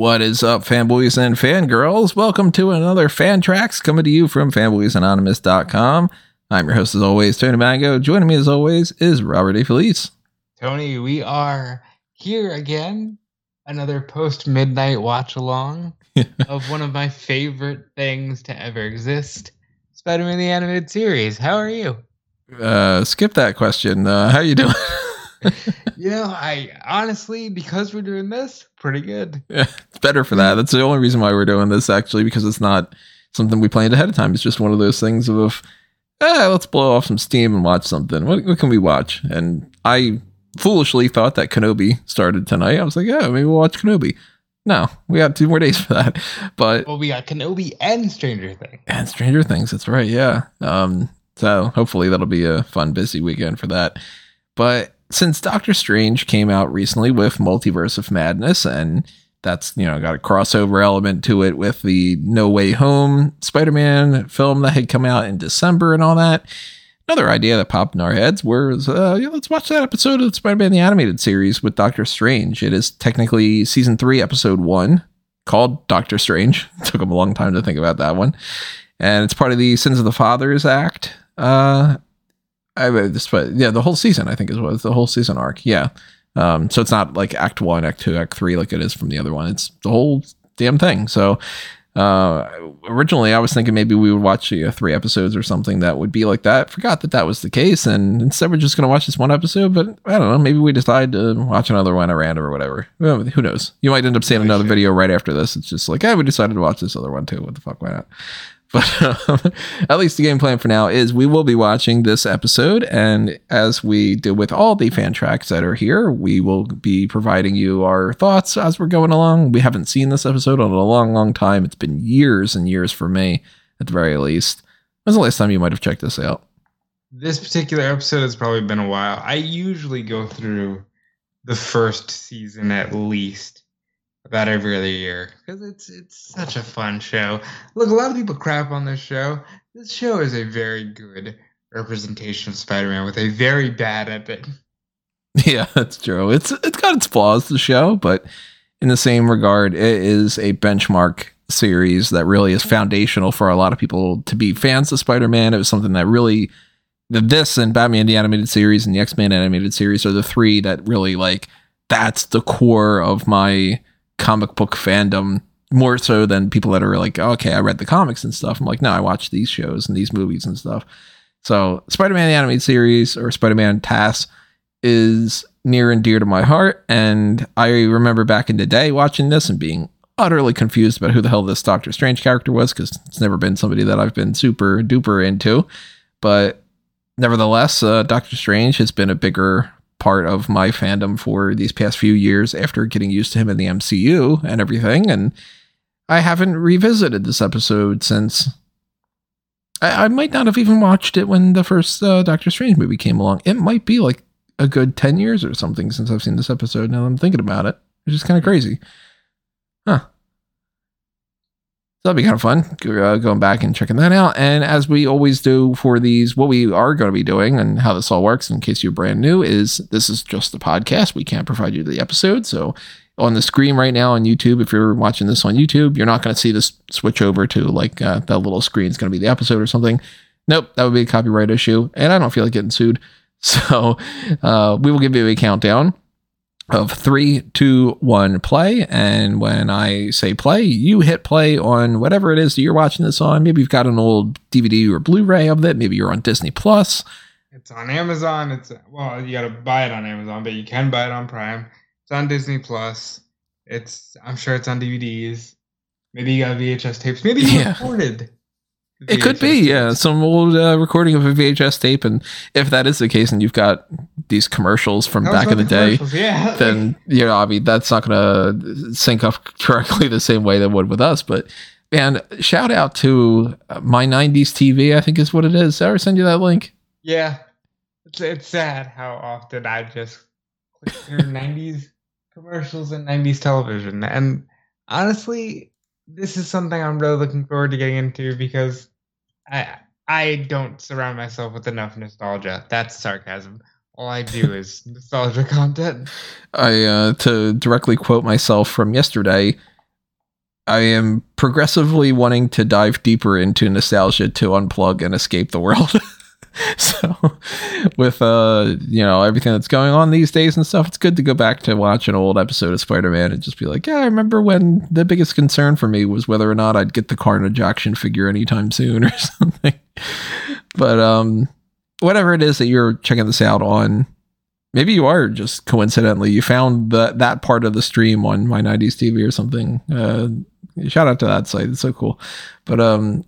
What is up, fanboys and fangirls? Welcome to another Fan Tracks coming to you from fanboysanonymous.com. I'm your host, as always, Tony Mango. Joining me, as always, is Robert A. Felice. Tony, we are here again. Another post midnight watch along of one of my favorite things to ever exist Spider Man the Animated Series. How are you? Uh, skip that question. Uh, how you doing? you know, I honestly, because we're doing this, pretty good. Yeah, it's better for that. That's the only reason why we're doing this, actually, because it's not something we planned ahead of time. It's just one of those things of, eh, let's blow off some steam and watch something. What, what can we watch? And I foolishly thought that Kenobi started tonight. I was like, yeah, maybe we'll watch Kenobi. No, we got two more days for that. But well, we got Kenobi and Stranger Things. And Stranger Things, that's right, yeah. Um, so hopefully that'll be a fun, busy weekend for that. But since Doctor Strange came out recently with Multiverse of Madness, and that's you know got a crossover element to it with the No Way Home Spider-Man film that had come out in December and all that. Another idea that popped in our heads was, uh, yeah, let's watch that episode of Spider-Man the Animated Series with Doctor Strange. It is technically season three, episode one, called Doctor Strange. It took him a long time to think about that one, and it's part of the Sins of the Fathers Act. Uh, I this, yeah, the whole season I think is what the whole season arc. Yeah. Um, so it's not like Act One, Act Two, Act Three like it is from the other one. It's the whole damn thing. So uh, originally I was thinking maybe we would watch uh, three episodes or something that would be like that. Forgot that that was the case, and instead we're just gonna watch this one episode. But I don't know. Maybe we decide to watch another one at random or whatever. Well, who knows? You might end up seeing another video right after this. It's just like, hey, we decided to watch this other one too. What the fuck? Why not? But um, at least the game plan for now is we will be watching this episode. And as we do with all the fan tracks that are here, we will be providing you our thoughts as we're going along. We haven't seen this episode in a long, long time. It's been years and years for me, at the very least. When's the last time you might have checked this out? This particular episode has probably been a while. I usually go through the first season at least about every other year because it's it's such a fun show. Look, a lot of people crap on this show. This show is a very good representation of Spider-Man with a very bad epic. Yeah, that's true. It's it's got its flaws, the show, but in the same regard, it is a benchmark series that really is foundational for a lot of people to be fans of Spider-Man. It was something that really this and Batman the animated series and the X-Men animated series are the three that really like that's the core of my comic book fandom more so than people that are like, oh, okay, I read the comics and stuff. I'm like, no, I watch these shows and these movies and stuff. So Spider-Man the animated series or Spider-Man TAS is near and dear to my heart. And I remember back in the day watching this and being utterly confused about who the hell this Doctor Strange character was because it's never been somebody that I've been super duper into. But nevertheless, uh, Doctor Strange has been a bigger part of my fandom for these past few years after getting used to him in the MCU and everything. And I haven't revisited this episode since. I, I might not have even watched it when the first uh, Doctor Strange movie came along. It might be like a good 10 years or something since I've seen this episode now I'm thinking about it, which is kind of crazy. Huh that'll be kind of fun uh, going back and checking that out. And as we always do for these, what we are going to be doing and how this all works, in case you're brand new, is this is just the podcast. We can't provide you the episode. So on the screen right now on YouTube, if you're watching this on YouTube, you're not going to see this switch over to like uh, that little screen is going to be the episode or something. Nope, that would be a copyright issue. And I don't feel like getting sued. So uh, we will give you a countdown of three, two, one, play. And when I say play, you hit play on whatever it is that you're watching this on. Maybe you've got an old DVD or Blu-ray of it. Maybe you're on Disney Plus. It's on Amazon. It's well, you got to buy it on Amazon, but you can buy it on Prime. It's on Disney Plus. It's I'm sure it's on DVDs. Maybe you got VHS tapes. Maybe you yeah. recorded it could be, yeah, some old uh, recording of a VHS tape, and if that is the case, and you've got these commercials from back in the, the day, yeah. then you know, I mean, that's not going to sync up correctly the same way that would with us. But man, shout out to uh, my '90s TV, I think is what it is. Did I ever send you that link? Yeah, it's it's sad how often I just click through '90s commercials and '90s television, and honestly, this is something I'm really looking forward to getting into because I I don't surround myself with enough nostalgia. That's sarcasm. All I do is nostalgia content. I uh, to directly quote myself from yesterday. I am progressively wanting to dive deeper into nostalgia to unplug and escape the world. so with uh you know everything that's going on these days and stuff it's good to go back to watch an old episode of spider-man and just be like yeah i remember when the biggest concern for me was whether or not i'd get the carnage action figure anytime soon or something. But um whatever it is that you're checking this out on maybe you are just coincidentally you found that that part of the stream on my 90s tv or something. Uh shout out to that site it's so cool. But um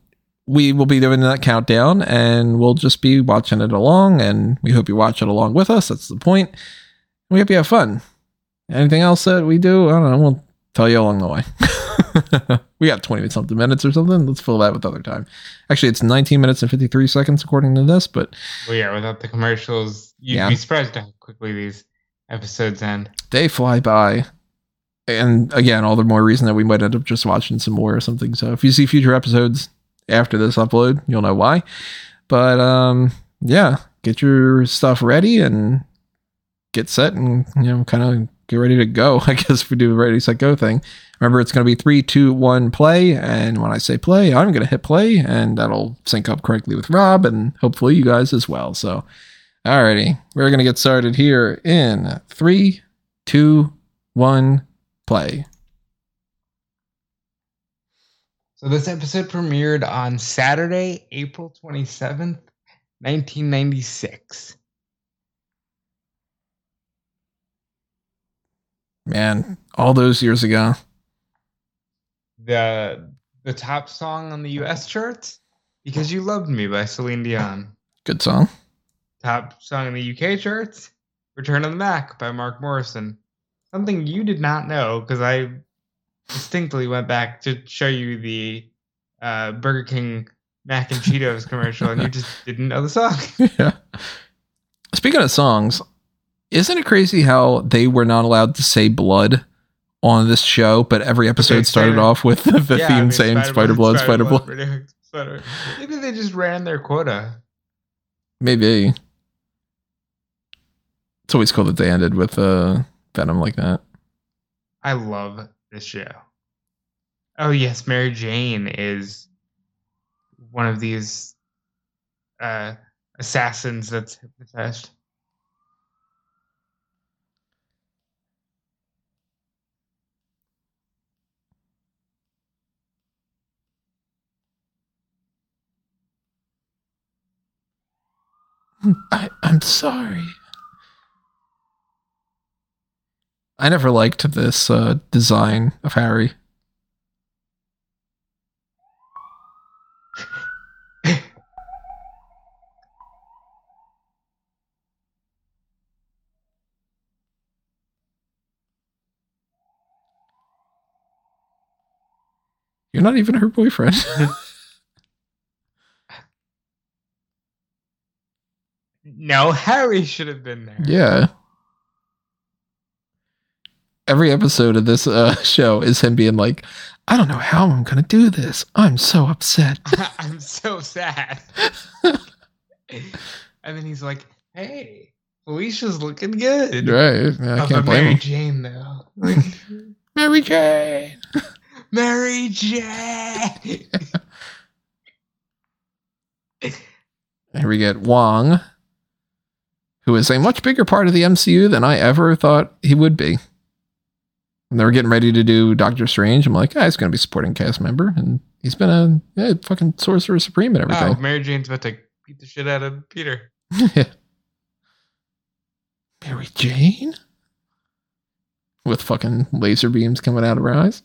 we will be doing that countdown and we'll just be watching it along and we hope you watch it along with us. That's the point. We hope you have fun. Anything else that we do? I don't know. We'll tell you along the way. We got 20 something minutes or something. Let's fill that with other time. Actually it's 19 minutes and 53 seconds according to this but Well, yeah, without the commercials, you'd Yeah. be surprised how quickly these episodes end. they fly by. And again all the more reason that we might end up just watching some more or something. So if you see future episodes after this upload. You'll know why. But um yeah get your stuff ready and get set and you know kind of get ready to go i guess if we do a ready set go thing. Remember it's going to be three two one play and when i say play i'm going to hit play and that'll sync up correctly with rob and hopefully you guys as well. So alrighty we're going to get started here in three two one play So this episode premiered on Saturday, April 27th, 1996. man all those years ago The the top song on the US charts, Because You Loved Me by Celine Dion. good song Top song in the UK charts, Return of the Mack by Mark Morrison. Something you did not know because I distinctly went back to show you the uh, Burger King mac and Cheetos commercial and you just didn't know the song. yeah. Speaking of songs, isn't it crazy how they were not allowed to say blood on this show, but every episode Okay, started Spider- off with the, the Yeah, I theme mean, saying spider blood, spider blood? Spider- Maybe they just ran their quota. Maybe. It's always cool that they ended with uh, Venom like that. I love this show. Oh yes, Mary Jane is one of these uh, assassins that's hypnotized. I, I'm sorry. I never liked this uh, design of Harry. You're not even her boyfriend. No, Harry should have been there. yeah. Every episode of this uh, show is him being like, I don't know how I'm going to do this. I'm so upset. I'm so sad. and then he's like, "Hey, Felicia's looking good." right. I Oh, can't blame Mary him. Jane though. Mary Jane. Mary Jane. Here we get Wong, who is a much bigger part of the MCU than I ever thought he would be. When they were getting ready to do Doctor Strange, I'm like, ah, he's going to be a supporting cast member. And he's been a yeah, fucking Sorcerer Supreme and oh, everything. Mary Jane's about to beat the shit out of Peter. Mary Jane? With fucking laser beams coming out of her eyes.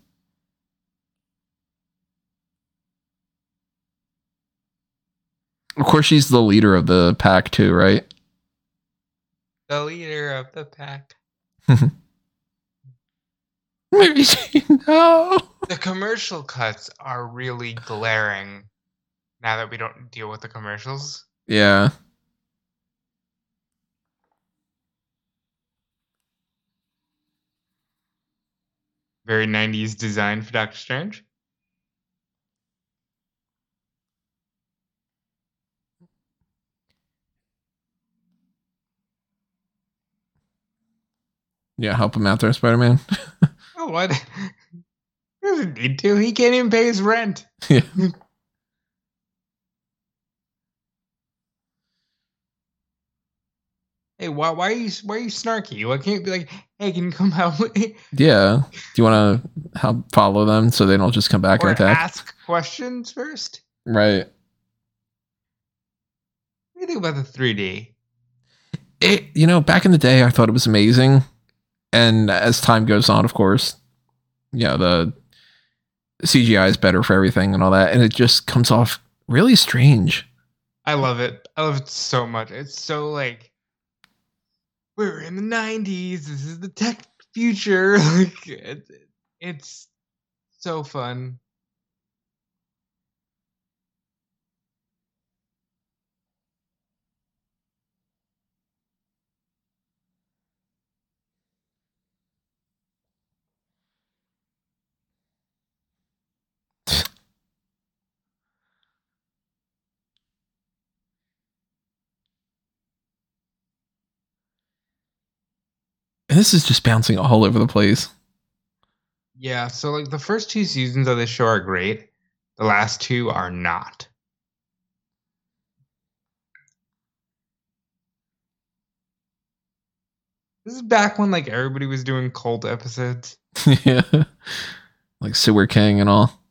Of course, she's the leader of the pack, too, right? The leader of the pack. Mary Jane, no. The commercial cuts are really glaring now that we don't deal with the commercials. Yeah. Very 90s design for Doctor Strange. Yeah, help him out there, Spider Man. Oh, what? doesn't need to. He can't even pay his rent. Yeah. Hey, why why are you why are you snarky? Why can't you be like, hey, can you come help me? Yeah. Do you want to help follow them so they don't just come back or and attack? ask questions first? Right. What do you think about the 3D? It, you know, back in the day, I thought it was amazing. And as time goes on, of course, you know, the CGI is better for everything and all that. And it just comes off really strange. I love it. I love it so much. It's so like we're in the '90s. This is the tech future. Like it, it's so fun. And this is just bouncing all over the place. Yeah. So like the first two seasons of this show are great. The last two are not. This is back when like everybody was doing cult episodes. yeah. Like Sewer King and all.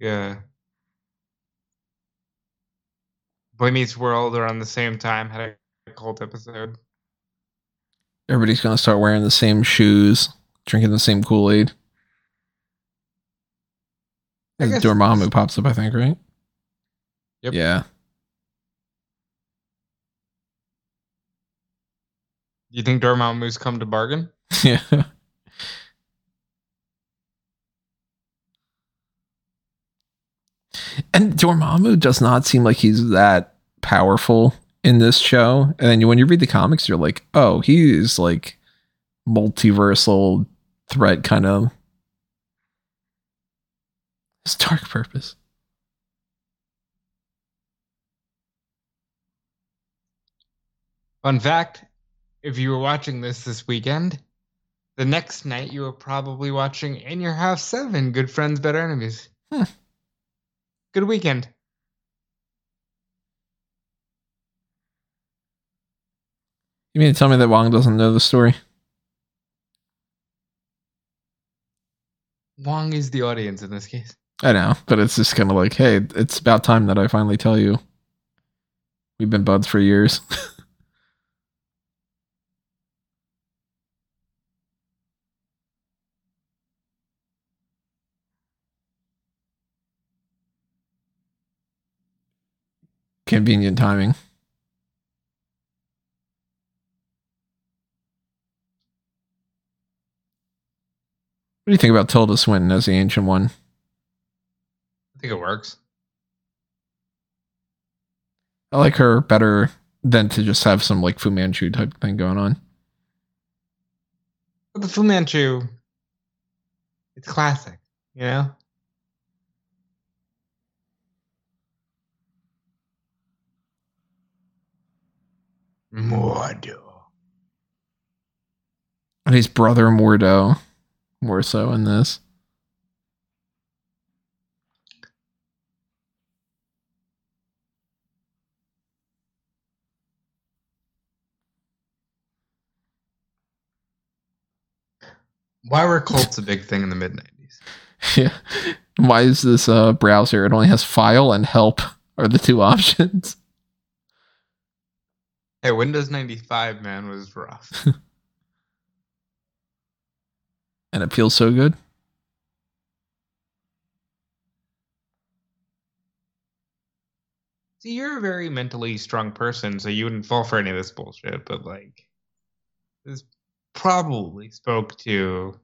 Yeah. Boy Meets World around the same time had a cult episode. Everybody's going to start wearing the same shoes, drinking the same Kool Aid. I guess- Dormammu pops up, I think, right? Yep. Yeah. Do you think Dormammu's come to bargain? Yeah. And Dormammu does not seem like he's that powerful in this show. And then when you read the comics, you're like, oh, he's like multiversal threat kind of. His dark purpose. Fun fact if you were watching this this weekend, the next night you were probably watching In Your House 7 Good Friends, Better Enemies. Hmm. Good weekend. You mean to tell me that Wong doesn't know the story? Wong is the audience in this case. I know, but it's just kind of like, hey, it's about time that I finally tell you. We've been buds for years. Convenient timing. Do you think about Tilda Swinton as the ancient one? I think it works. I like her better than to just have some like Fu Manchu type thing going on. But the Fu Manchu, it's classic, you know? Mordo. And he's brother Mordo, more so in this. Why were cults a big thing in the mid 90s? Yeah. Why is this uh, browser? It only has file and help are the two options. Hey, Windows 95, man, was rough. And it feels so good. See, you're a very mentally strong person, so you wouldn't fall for any of this bullshit, but like, this probably spoke to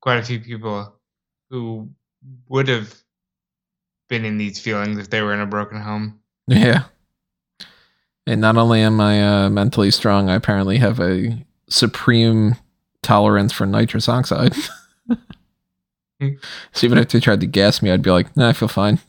quite a few people who would have been in these feelings if they were in a broken home. Yeah. And not only am I uh, mentally strong, I apparently have a supreme tolerance for nitrous oxide. So even if they tried to gas me, I'd be like, nah, I feel fine.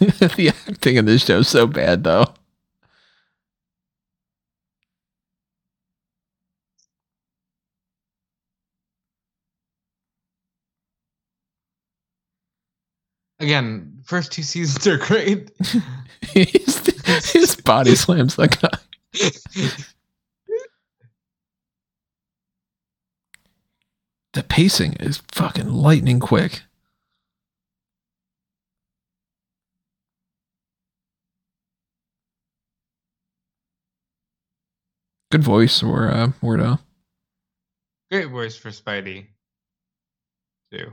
the acting in this show is so bad though. Again, first two seasons are great. He's- his body slams that guy. The pacing is fucking lightning quick. Good voice or uh Wardo. great voice for Spidey. Too.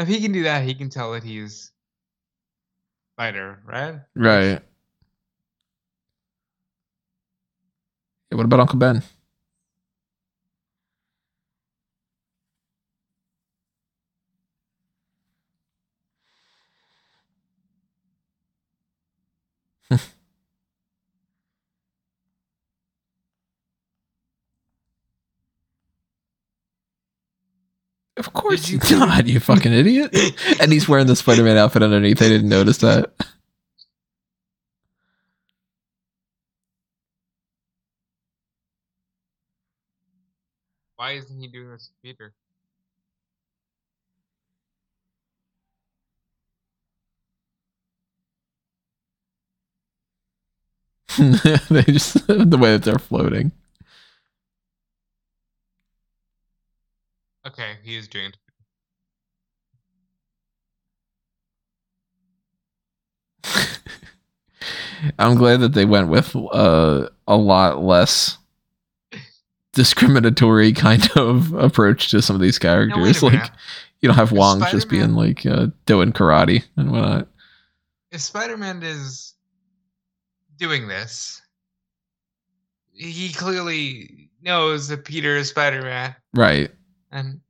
Now, if he can do that, he can tell that he's Spider, right? Right. Yeah, what about Uncle Ben? Of course you- he's not, you fucking idiot. And he's wearing the Spider Man outfit underneath. They didn't notice that. Why isn't he doing this to Peter? they just the way that they're floating. Okay, he is doing it. I'm glad that they went with uh, a lot less discriminatory kind of approach to some of these characters. a like you don't have Wong just being like uh, doing karate and whatnot. If Spider-Man is doing this, he clearly knows that Peter is Spider-Man, Right. And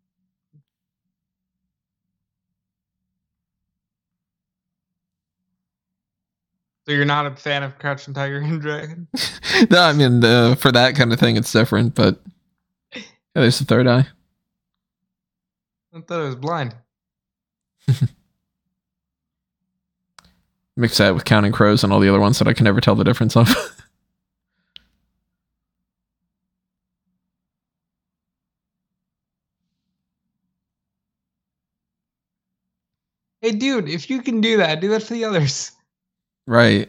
so you're not a fan of Crouching Tiger and Dragon. no, I mean uh, for that kind of thing, it's different. But yeah, there's the third eye. I thought I was blind. Mix that with Counting Crows and all the other ones that I can never tell the difference of. Hey, dude, if you can do that, do that for the others. right.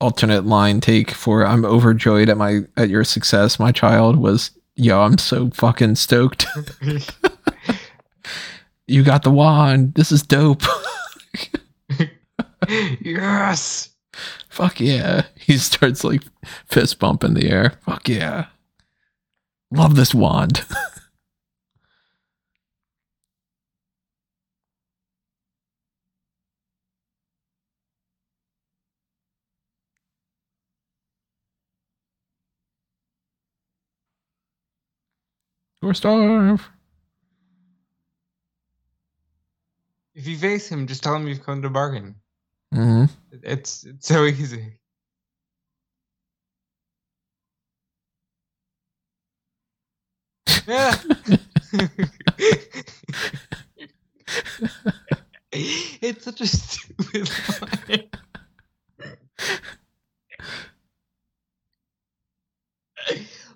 Alternate line take for I'm overjoyed at my at your success, my child was yo, I'm so fucking stoked. you got the wand. This is dope. yes. Fuck yeah. He starts like fist bump in the air. Fuck yeah. Love this wand. or starve. If you face him, just tell him you've come to bargain. Mm-hmm. It's it's so easy. Yeah. it's such a stupid line.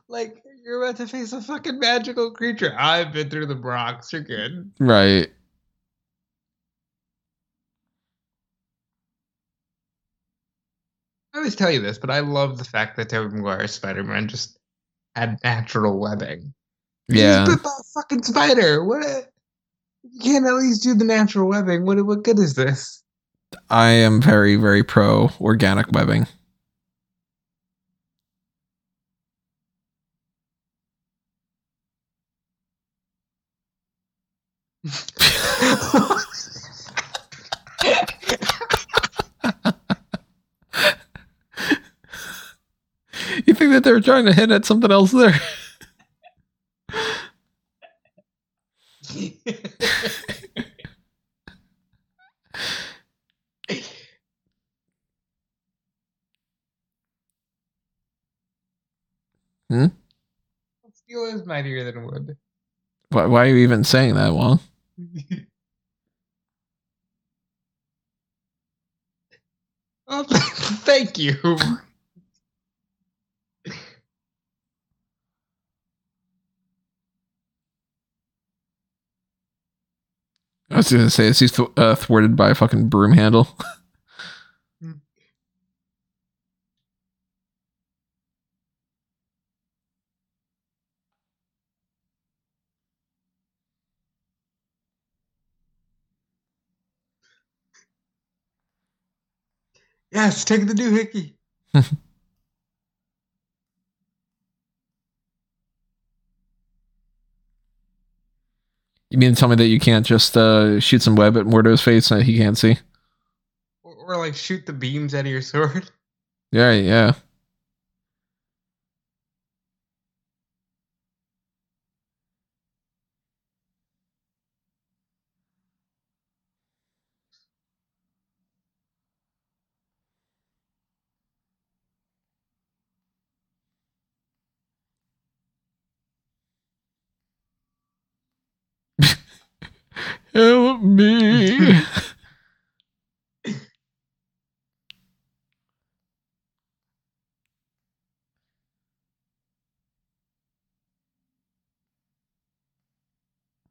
like you're about to face a fucking magical creature. I've been through the Bronx. You're good. Right. I always tell you this, but I love the fact that Tobey Maguire's Spider-Man just had natural webbing. Yeah. Bit by a fucking spider. What? A, you can't at least do the natural webbing. What? What good is this? I am very, very pro organic webbing. You think that they were trying to hit at something else there? Hmm? Steel is mightier than wood. Why, why are you even saying that, Wong? oh, thank you. I was gonna say, is he th- uh, thwarted by a fucking broom handle? yes, take the doohickey. You mean to tell me that you can't just uh, shoot some web at Mordo's face that he can't see? Or, or like shoot the beams out of your sword. Yeah, yeah. Help me.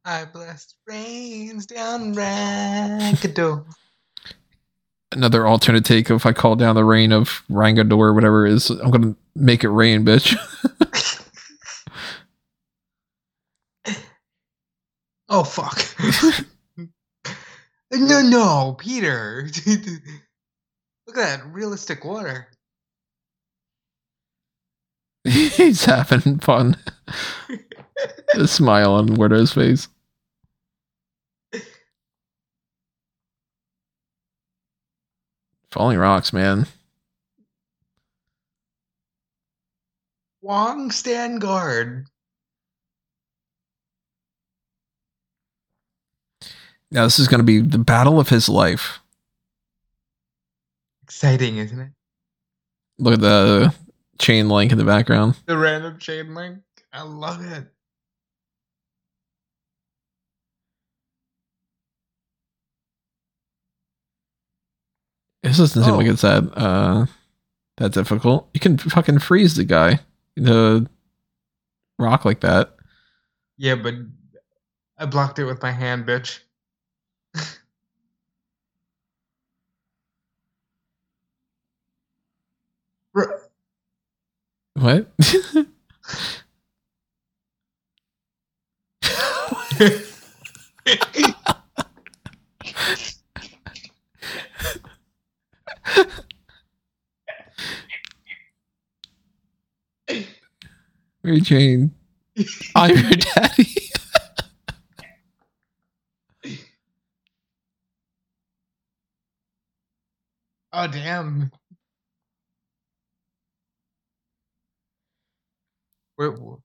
I blessed rains down Rankador. Another alternate take if I call down the rain of Rangador or whatever it is, I'm gonna make it rain, bitch. oh fuck. no, no, Peter. Look at that realistic water. He's having fun. a smile on Mordo's face. Falling rocks, man. Wong stand guard. Now this is going to be the battle of his life. Exciting, isn't it? Look at the chain link in the background. The random chain link. I love it. This doesn't seem Oh. like it's that uh that difficult. You can fucking freeze the guy. The rock like that. Yeah, but I blocked it with my hand, bitch. What? Mary Jane, I'm your daddy. oh damn. Wait, wh-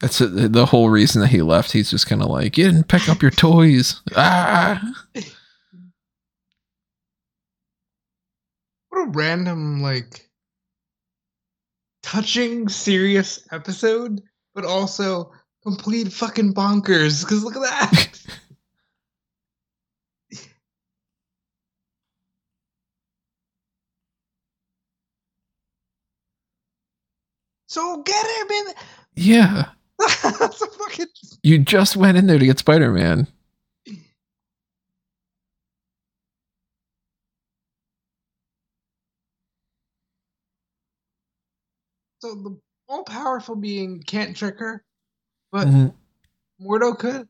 That's it, the whole reason that he left. He's just kind of like, you didn't pick up your toys. Ah. what a random like touching serious episode, but also complete fucking bonkers. Cause look at that. so get him in. Yeah. That's a fucking. You just went in there to get Spider Man. So the all powerful being can't trick her, but mm-hmm. Mordo could.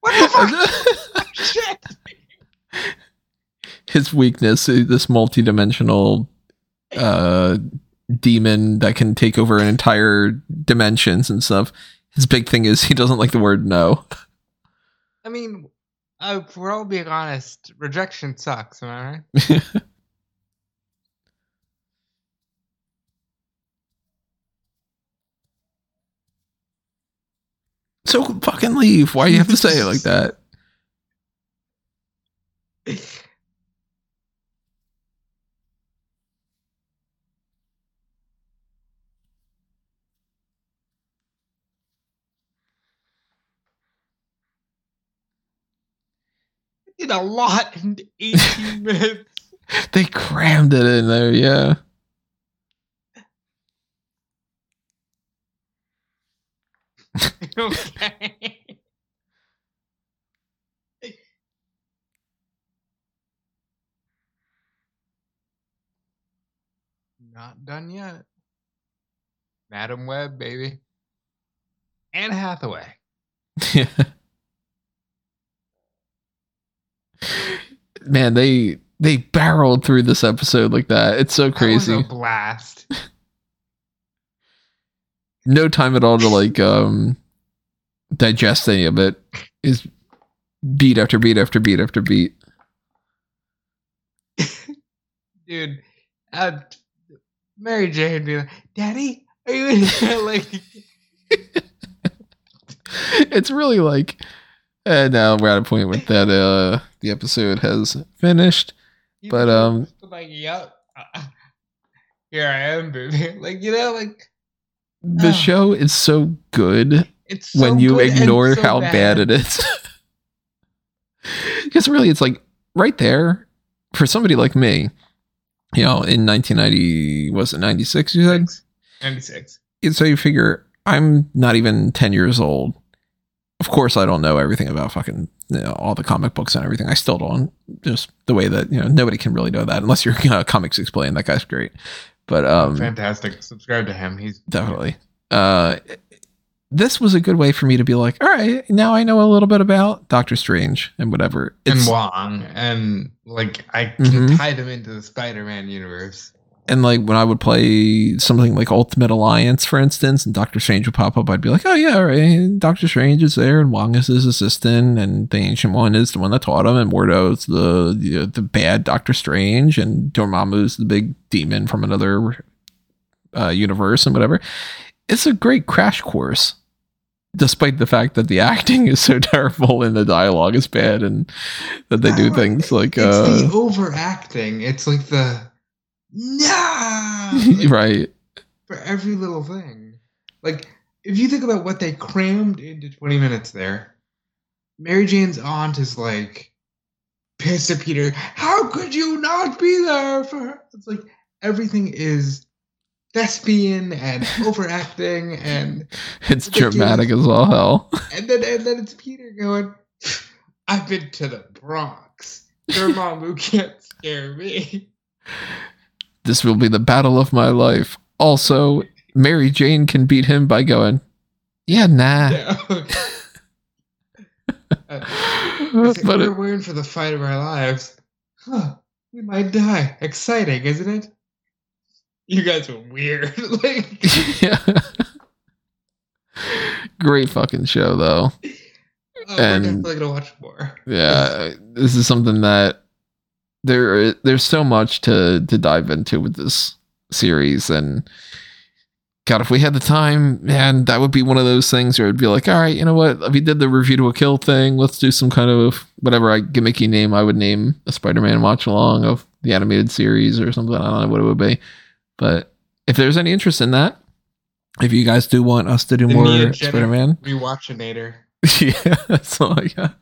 What the fuck? Shit. His weakness, this multi-dimensional uh, demon that can take over an entire dimensions and stuff. His big thing is he doesn't like the word no. I mean, uh, if we're all being honest, rejection sucks, am I right? So fucking leave. Why do you have to say it like that? did a lot in 18 minutes. They crammed it in there, yeah. Okay. Not done yet. Madame Web, baby. Anne Hathaway. Yeah. Man, they they barreled through this episode like that. It's so crazy. a blast. No time at all to like um digest any of it. Is beat after beat after beat after beat. Dude, uh, Mary Jane be like, Daddy, are you in here? like, it's really like and now we're at a point with that uh the episode has finished. you But, um, like, yep. Here I am, baby. Like, you know, like, The Ah. show is so good it's so when you good ignore so how bad. it is. Because really, it's like right there for somebody like me, you know, in 1990, was it 96, you said? 96. And So you figure I'm not even 10 years old. Of course, I don't know everything about fucking you know, all the comic books and everything. I still don't. Just the way that, you know, nobody can really know that unless you're uh, Comics Explained. That guy's great. But, um, Fantastic. Subscribe to him. He's definitely. Uh, this was a good way for me to be like, all right, now I know a little bit about Doctor Strange and whatever. and It's, Wong, and like I can Mhm. tie them into the Spider-Man universe. And like when I would play something like Ultimate Alliance, for instance, and Doctor Strange would pop up, I'd be like, oh yeah, right, Doctor Strange is there, and Wong is his assistant, and the Ancient One is the one that taught him, and Mordo's the the, the bad Doctor Strange, and Dormammu's the big demon from another uh, universe, and whatever. It's a great crash course, despite the fact that the acting is so terrible and the dialogue is bad, and that they do things like it's uh, the overacting. It's like the nah like, right. for every little thing. Like if you think about what they crammed into 20 minutes there, Mary Jane's aunt is like pissed at Peter. How could you not be there for her? It's like everything is thespian and overacting and It's dramatic as all hell. and then and then it's Peter going, I've been to the Bronx. Your mom who can't scare me. This will be the battle of my life. Also, Mary Jane can beat him by going, yeah, nah. Yeah. Uh, like, but we're it, in for the fight of our lives. Huh, we might die. Exciting, isn't it? You guys are weird. like, yeah. Great fucking show, though. oh, And- we're definitely gonna watch more. Yeah, this is something that there there's so much to to dive into with this series, and God, if we had the time, man, that would be one of those things where it'd be like, all right, you know what? If we did the review to a kill thing. Let's do some kind of whatever I gimmicky name I would name a Spider-Man watch along of the animated series or something. I don't know what it would be, but if there's any interest in that, if you guys do want us to do The more Spider-Man, Rewatchinator. yeah, that's all I got.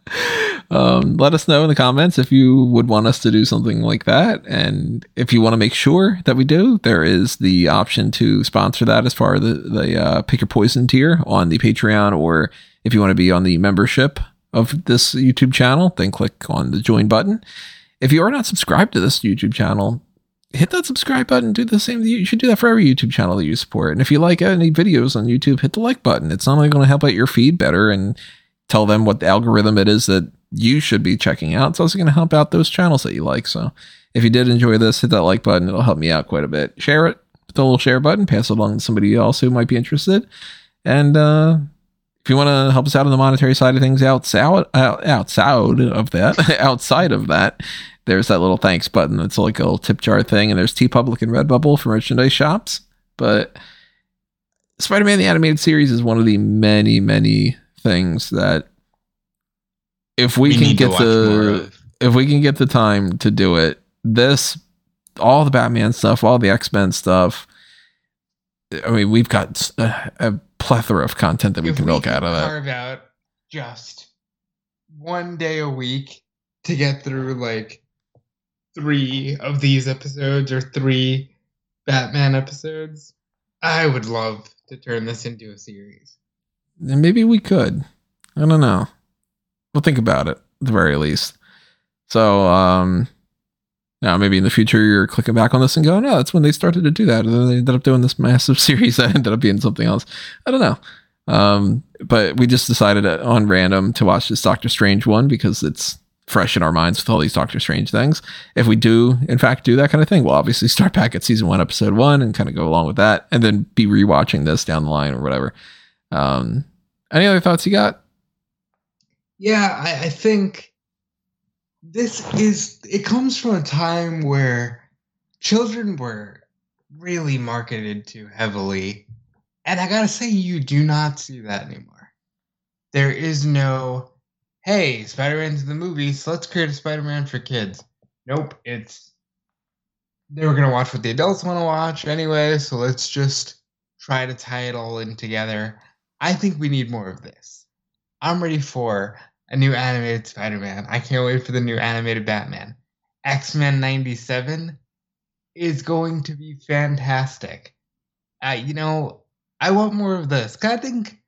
Um, let us know in the comments if you would want us to do something like that. And if you want to make sure that we do, there is the option to sponsor that as far as the, the uh, pick your poison tier on the Patreon, or if you want to be on the membership of this YouTube channel, then click on the join button. If you are not subscribed to this YouTube channel, hit that subscribe button. Do the same. You should do that for every YouTube channel that you support. And if you like any videos on YouTube, hit the like button. It's not only going to help out your feed better and tell them what the algorithm it is that you should be checking out. It's also going to help out those channels that you like. So if you did enjoy this, hit that like button. It'll help me out quite a bit. Share it with the little share button. Pass it along to somebody else who might be interested. And uh, if you want to help us out on the monetary side of things, outside outside of that, outside of that, there's that little thanks button. It's like a little tip jar thing, and there's TeePublic and Redbubble for merchandise shops. But Spider-Man the animated series is one of the many, many things that if we, We can get the if we can get the time to do it, this all the Batman stuff, all the X Men stuff. I mean, we've got a, uh, a plethora of content that we If can milk out of that. Carve out just one day a week to get through like three of these episodes or three Batman episodes. I would love to turn this into a series. And maybe we could. I don't know. We'll think about it at the very least. So, um, now maybe in the future you're clicking back on this and going, "No, that's when they started to do that." And then they ended up doing this massive series that ended up being something else. I don't know. Um, but we just decided on random to watch this Doctor Strange one because it's fresh in our minds with all these Doctor Strange things. If we do, in fact, do that kind of thing, we'll obviously start back at season one, episode one, and kind of go along with that, and then be rewatching this down the line or whatever. Um, any other thoughts you got? Yeah, I, I think this is it comes from a time where children were really marketed to heavily. And I gotta say, you do not see that anymore. There is no, hey, Spider Man's in the movies, so let's create a Spider Man for kids. Nope, it's they were gonna watch what the adults want to watch anyway, so let's just try to tie it all in together. I think we need more of this. I'm ready for a new animated Spider Man. I can't wait for the new animated Batman. X Men 97 is going to be fantastic. Uh, you know, I want more of this. I think,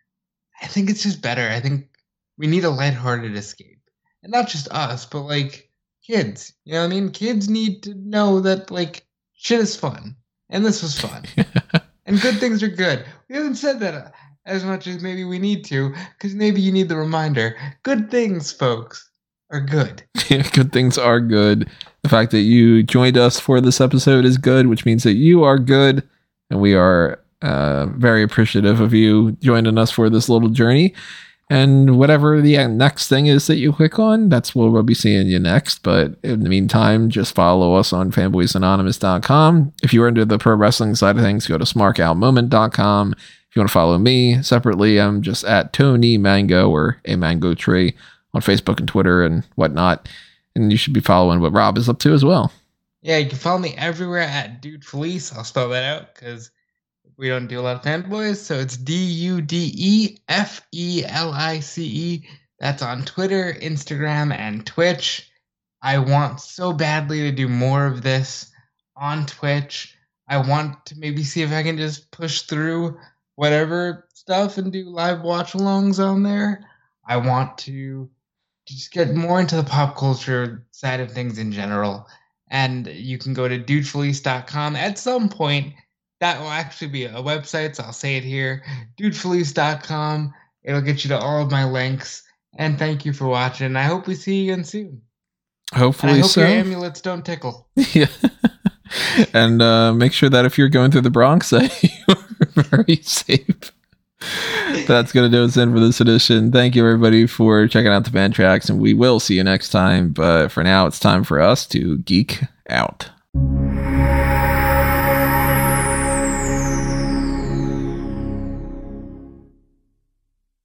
I think it's just better. I think we need a lighthearted escape, and not just us, but like kids. You know what I mean? Kids need to know that like shit is fun, and this was fun, and good things are good. We haven't said that as much as maybe we need to, because maybe you need the reminder. Good things, folks, are good. good things are good. The fact that you joined us for this episode is good, which means that you are good, and we are uh, very appreciative of you joining us for this little journey. And whatever the next thing is that you click on, that's where we'll be seeing you next. But in the meantime, just follow us on fanboysanonymous.com. If you're into the pro wrestling side of things, go to smarkoutmoment.com. If you want to follow me separately, I'm just at Tony Mango or a Mango Tree on Facebook and Twitter and whatnot. And you should be following what Rob is up to as well. Yeah, you can follow me everywhere at Dude Felice. I'll spell that out because we don't do a lot of fanboys. So it's D U D E F E L I C E. That's on Twitter, Instagram, and Twitch. I want so badly to do more of this on Twitch. I want to maybe see if I can just push through whatever stuff and do live watch alongs on there. I want to just get more into the pop culture side of things in general. And you can go to dudefelice.com at some point. That will actually be a website, so I'll say it here dudefelice.com. It'll get you to all of my links. And thank you for watching. I hope we see you again soon. And Hopefully I hope so. your amulets don't tickle. yeah. and uh, make sure that if you're going through the Bronx, that you're very safe. That's going to do us in for this edition. Thank you, everybody, for checking out the band tracks, and we will see you next time. But for now, it's time for us to geek out.